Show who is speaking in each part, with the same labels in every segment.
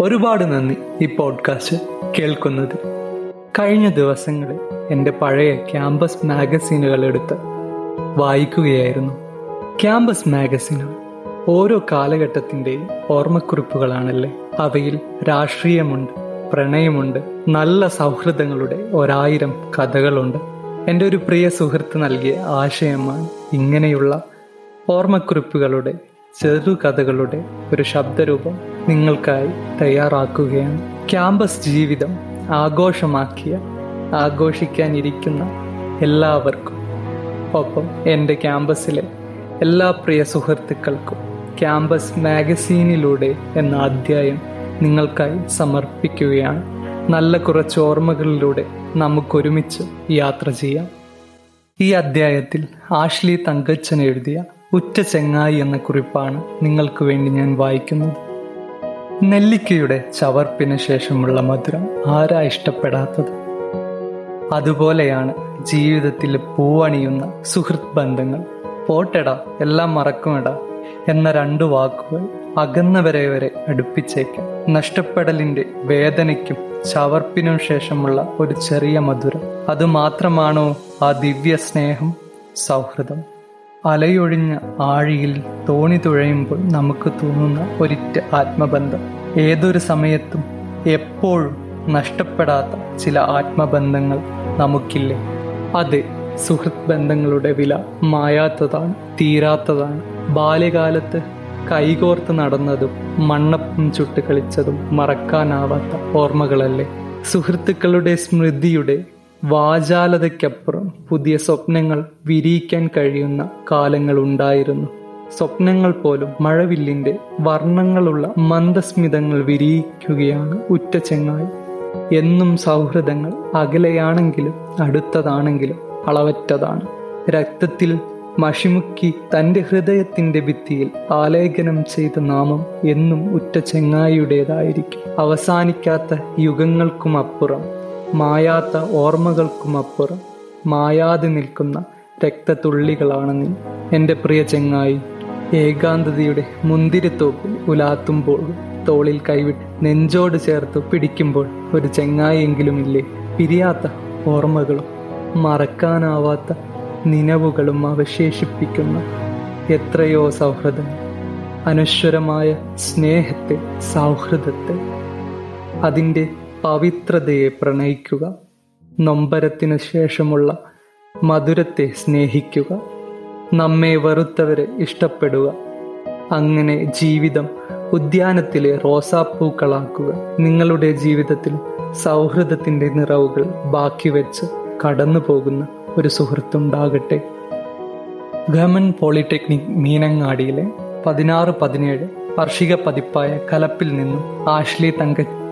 Speaker 1: ഒരുപാട് നന്ദി ഈ പോഡ്കാസ്റ്റ് കേൾക്കുന്നത്. കഴിഞ്ഞ ദിവസങ്ങളിൽ എന്റെ പഴയ ക്യാമ്പസ് മാഗസീനുകൾ എടുത്ത് വായിക്കുകയായിരുന്നു. ക്യാമ്പസ് മാഗസീനുകൾ ഓരോ കാലഘട്ടത്തിന്റെയും ഓർമ്മക്കുറിപ്പുകളാണല്ലേ? അവയിൽ രാഷ്ട്രീയമുണ്ട് പ്രണയമുണ്ട് നല്ല സൗഹൃദങ്ങളുടെ ഒരായിരം കഥകളുണ്ട്. എന്റെ ഒരു പ്രിയ സുഹൃത്ത് നൽകിയ ആശയമാണ് ഇങ്ങനെയുള്ള ഓർമ്മക്കുറിപ്പുകളുടെ ചെറുകഥകളുടെ ഒരു ശബ്ദരൂപം. നിങ്ങൾക്കായി തയ്യാറാക്കുകയാണ്. ക്യാമ്പസ് ജീവിതം ആഘോഷമാക്കിയ ആഘോഷിക്കാനിരിക്കുന്ന എല്ലാവർക്കും. ഒപ്പം എന്റെ ക്യാമ്പസിലെ എല്ലാ പ്രിയ സുഹൃത്തുക്കൾക്കും ക്യാമ്പസ് മാഗസീനിലൂടെ എന്ന അധ്യായം നിങ്ങൾക്കായി സമർപ്പിക്കുകയാണ്. നല്ല കുറച്ച് ഓർമ്മകളിലൂടെ നമുക്കൊരുമിച്ച് യാത്ര ചെയ്യാം. ഈ അധ്യായത്തിൽ ആഷ്ലി തങ്കച്ചൻ എഴുതിയ ഉറ്റ ചെങ്ങായി എന്ന കുറിപ്പാണ് നിങ്ങൾക്ക് വേണ്ടി ഞാൻ വായിക്കുന്നത്. നെല്ലിക്കയുടെ ചവർപ്പിന് ശേഷമുള്ള മധുരം ആരാ ഇഷ്ടപ്പെടാത്തത്? അതുപോലെയാണ് ജീവിതത്തിൽ പൂവണിയുന്ന സുഹൃത്ത് ബന്ധങ്ങൾ. പോട്ടെടാ എല്ലാം മറക്കുമെടാ എന്ന രണ്ടു വാക്കുകൾ അകന്നവരെ വരെ അടുപ്പിച്ചേക്കാം. നഷ്ടപ്പെടലിന്റെ വേദനയ്ക്കും ചവർപ്പിനും ശേഷമുള്ള ഒരു ചെറിയ മധുരം. അത് മാത്രമാണോ ആ ദിവ്യ സ്നേഹം സൗഹൃദം. അലയൊഴിഞ്ഞ ആഴിയിൽ തോണി തുഴയുമ്പോൾ നമുക്ക് തോന്നുന്ന ഒരിറ്റ ആത്മബന്ധം. ഏതൊരു സമയത്തും എപ്പോഴും നഷ്ടപ്പെടാത്ത ചില ആത്മബന്ധങ്ങൾ നമുക്കില്ലേ? അതെ സുഹൃത്ത് ബന്ധങ്ങളുടെ വില മായാത്തതാണ് തീരാത്തതാണ്. ബാല്യകാലത്ത് കൈകോർത്ത് നടന്നതും മണ്ണപ്പം ചുട്ട് കളിച്ചതും മറക്കാനാവാത്ത ഓർമ്മകളല്ലേ? സുഹൃത്തുക്കളുടെ സ്മൃതിയുടെ വാചാലതയ്ക്കപ്പുറം പുതിയ സ്വപ്നങ്ങൾ വിരിയിക്കാൻ കഴിയുന്ന കാലങ്ങൾ ഉണ്ടായിരുന്നു സ്വപ്നങ്ങൾ പോലും മഴവില്ലിന്റെ വർണങ്ങളുള്ള മന്ദസ്മിതങ്ങൾ വിരിയിക്കുകയാണ് ഉറ്റ ചെങ്ങായി എന്നും സൗഹൃദങ്ങൾ അകലെയാണെങ്കിലും അടുത്തതാണെങ്കിലും അളവറ്റതാണ്. രക്തത്തിൽ മഷിമുക്കി തന്റെ ഹൃദയത്തിന്റെ ഭിത്തിയിൽ ആലേഖനം ചെയ്ത നാമം എന്നും ഉറ്റ ചെങ്ങായിയുടേതായിരിക്കും അവസാനിക്കാത്ത യുഗങ്ങൾക്കും അപ്പുറം മായാത്ത ഓർമ്മകൾക്കുമപ്പുറം മായാതെ നിൽക്കുന്ന രക്തത്തുള്ളികളാണ് നീ. എന്റെ പ്രിയ ചെങ്ങായി ഏകാന്തതയുടെ മുന്തിരിത്തോപ്പിൽ ഉലാത്തുമ്പോൾ തോളിൽ കൈവിട്ട് നെഞ്ചോട് ചേർത്ത് പിടിക്കുമ്പോൾ ഒരു ചെങ്ങായെങ്കിലും ഇല്ലേ പിരിയാത്ത ഓർമ്മകളും മറക്കാനാവാത്ത നിലവുകളും അവശേഷിപ്പിക്കുന്ന എത്രയോ സൗഹൃദങ്ങൾ. അനശ്വരമായ സ്നേഹത്തെ സൗഹൃദത്തെ അതിന്റെ പവിത്രതയെ പ്രണയിക്കുക. നൊമ്പരത്തിനു ശേഷമുള്ള മധുരത്തെ സ്നേഹിക്കുക. നമ്മെ വെറുത്തവരെ ഇഷ്ടപ്പെടുക. അങ്ങനെ ജീവിതം ഉദ്യാനത്തിലെ റോസാപ്പൂക്കളാക്കുക. നിങ്ങളുടെ ജീവിതത്തിൽ സൗഹൃദത്തിന്റെ നിറവുകൾ ബാക്കി വെച്ച് കടന്നു പോകുന്ന ഒരു സുഹൃത്തുണ്ടാകട്ടെ. ഗമൻ പോളിടെക്നിക് മീനങ്ങാടിയിലെ പതിനാറ് പതിനേഴ് വാർഷിക പതിപ്പായ കലപ്പിൽ നിന്നും ആഷ്ലി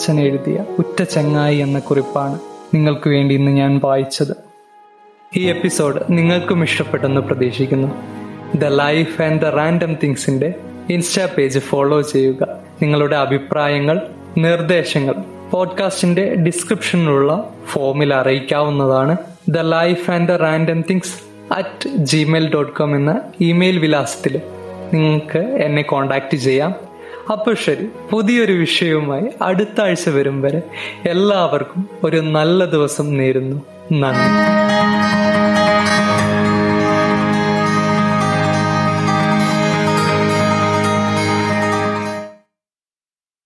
Speaker 1: തങ്കച്ചൻ എഴുതിയ ഉറ്റ ചങ്ങായി എന്ന കുറിപ്പാണ് നിങ്ങൾക്ക് വേണ്ടി ഇന്ന് ഞാൻ വായിച്ചത്. ഈ എപ്പിസോഡ് നിങ്ങൾക്കും ഇഷ്ടപ്പെട്ടെന്ന് പ്രതീക്ഷിക്കുന്നു. The life and the random തിങ്സിന്റെ insta page follow ചെയ്യുക. നിങ്ങളുടെ അഭിപ്രായങ്ങൾ നിർദ്ദേശങ്ങൾ പോഡ്കാസ്റ്റിന്റെ ഡിസ്ക്രിപ്ഷനിലുള്ള ഫോമിൽ അറിയിക്കാവുന്നതാണ് the life and the random things at gmail dot com എന്ന ഇമെയിൽ വിലാസത്തിൽ നിങ്ങൾക്ക് എന്നെ കോണ്ടാക്ട് ചെയ്യാം. അപ്പോൾ ശരി പുതിയൊരു വിഷയവുമായി അടുത്ത ആഴ്ച വരും വരെ എല്ലാവർക്കും ഒരു നല്ല ദിവസം നേരുന്നു. നന്ദി.